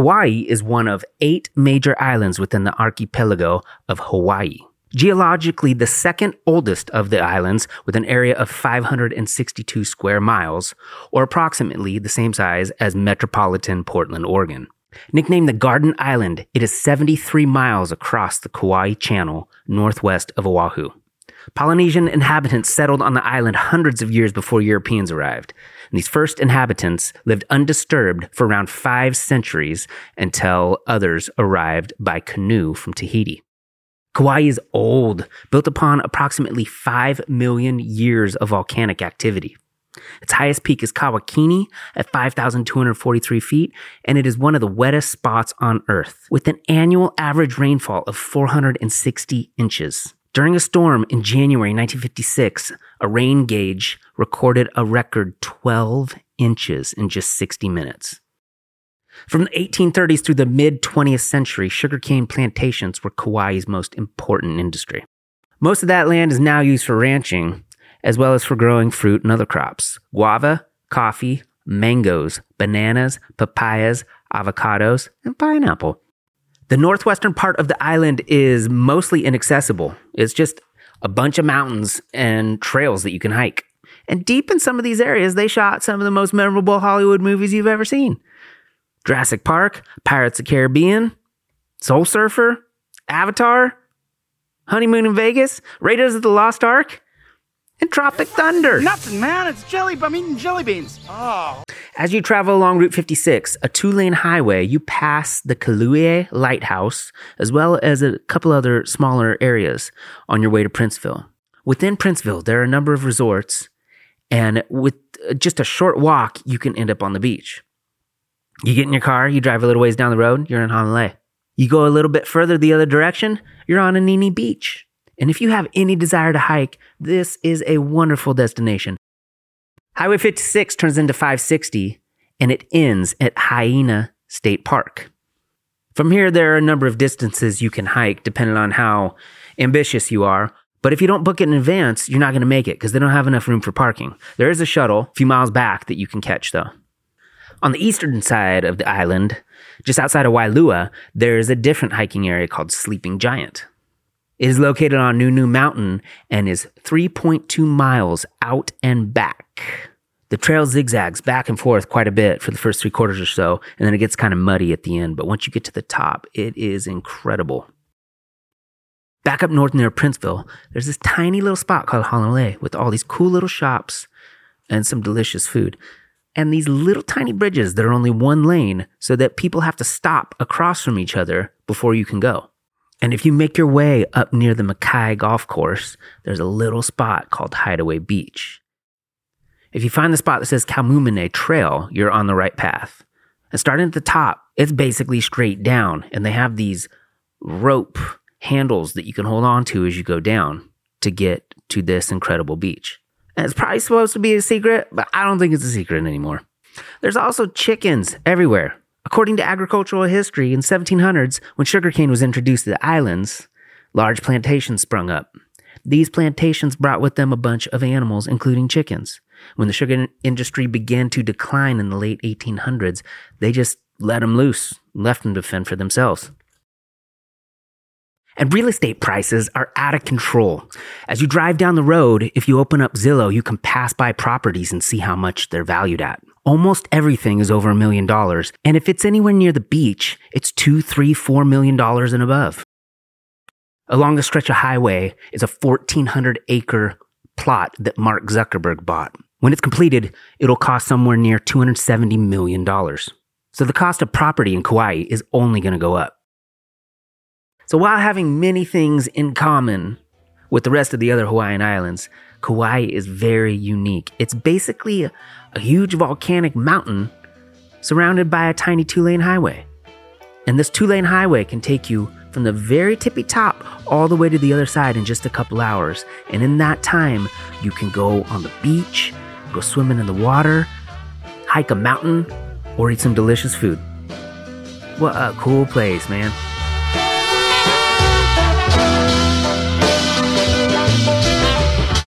Kauai is one of eight major islands within the archipelago of Hawaii. Geologically, the second oldest of the islands, with an area of 562 square miles, or approximately the same size as metropolitan Portland, Oregon. Nicknamed the Garden Island, it is 73 miles across the Kauai Channel, northwest of Oahu. Polynesian inhabitants settled on the island hundreds of years before Europeans arrived. And these first inhabitants lived undisturbed for around five centuries until others arrived by canoe from Tahiti. Kauai is old, built upon approximately 5 million years of volcanic activity. Its highest peak is Kawaikini at 5,243 feet, and it is one of the wettest spots on Earth, with an annual average rainfall of 460 inches. During a storm in January 1956, a rain gauge recorded a record 12 inches in just 60 minutes. From the 1830s through the mid 20th century, sugarcane plantations were Kauai's most important industry. Most of that land is now used for ranching, as well as for growing fruit and other crops guava, coffee, mangoes, bananas, papayas, avocados, and pineapple. The northwestern part of the island is mostly inaccessible. It's just a bunch of mountains and trails that you can hike. And deep in some of these areas, they shot some of the most memorable Hollywood movies you've ever seen Jurassic Park, Pirates of the Caribbean, Soul Surfer, Avatar, Honeymoon in Vegas, Raiders of the Lost Ark, and Tropic Thunder. Nothing, man. It's jelly. I'm eating jelly beans. Oh. As you travel along Route 56, a two lane highway, you pass the Kilauea Lighthouse, as well as a couple other smaller areas on your way to Princeville. Within Princeville, there are a number of resorts, and with uh, just a short walk, you can end up on the beach. You get in your car, you drive a little ways down the road, you're in Hanalei. You go a little bit further the other direction, you're on Anini Beach. And if you have any desire to hike, this is a wonderful destination. Highway 56 turns into 560 and it ends at Haena State Park. From here, there are a number of distances you can hike depending on how ambitious you are. But if you don't book it in advance, you're not going to make it because they don't have enough room for parking. There is a shuttle a few miles back that you can catch though. On the eastern side of the island, just outside of Wailua, there is a different hiking area called Sleeping Giant. It is located on Nounou Mountain and is 3.2 miles out and back. The trail zigzags back and forth quite a bit for the first three quarters or so, and then it gets kind of muddy at the end. But once you get to the top, it is incredible. Back up north near Princeville, there's this tiny little spot called Hanalei with all these cool little shops and some delicious food. And these little tiny bridges that are only one lane so that people have to stop across from each other before you can go. And if you make your way up near the Makai Golf Course, there's a little spot called Hideaway Beach. If you find the spot that says Kaumumane Trail, you're on the right path. And starting at the top, it's basically straight down, and they have these rope handles that you can hold on to as you go down to get to this incredible beach. And it's probably supposed to be a secret, but I don't think it's a secret anymore. There's also chickens everywhere. According to agricultural history, in 1700s, when sugarcane was introduced to the islands, large plantations sprung up. These plantations brought with them a bunch of animals, including chickens. When the sugar industry began to decline in the late 1800s, they just let them loose, left them to fend for themselves. And real estate prices are out of control. As you drive down the road, if you open up Zillow, you can pass by properties and see how much they're valued at. Almost everything is over a million dollars. And if it's anywhere near the beach, it's two, three, four million dollars and above. Along the stretch of highway is a 1400 acre plot that Mark Zuckerberg bought. When it's completed, it'll cost somewhere near $270 million. So the cost of property in Kauai is only going to go up. So while having many things in common with the rest of the other Hawaiian islands, Kauai is very unique. It's basically a, a huge volcanic mountain surrounded by a tiny two lane highway. And this two lane highway can take you from the very tippy top all the way to the other side in just a couple hours. And in that time, you can go on the beach, go swimming in the water, hike a mountain, or eat some delicious food. What a cool place, man.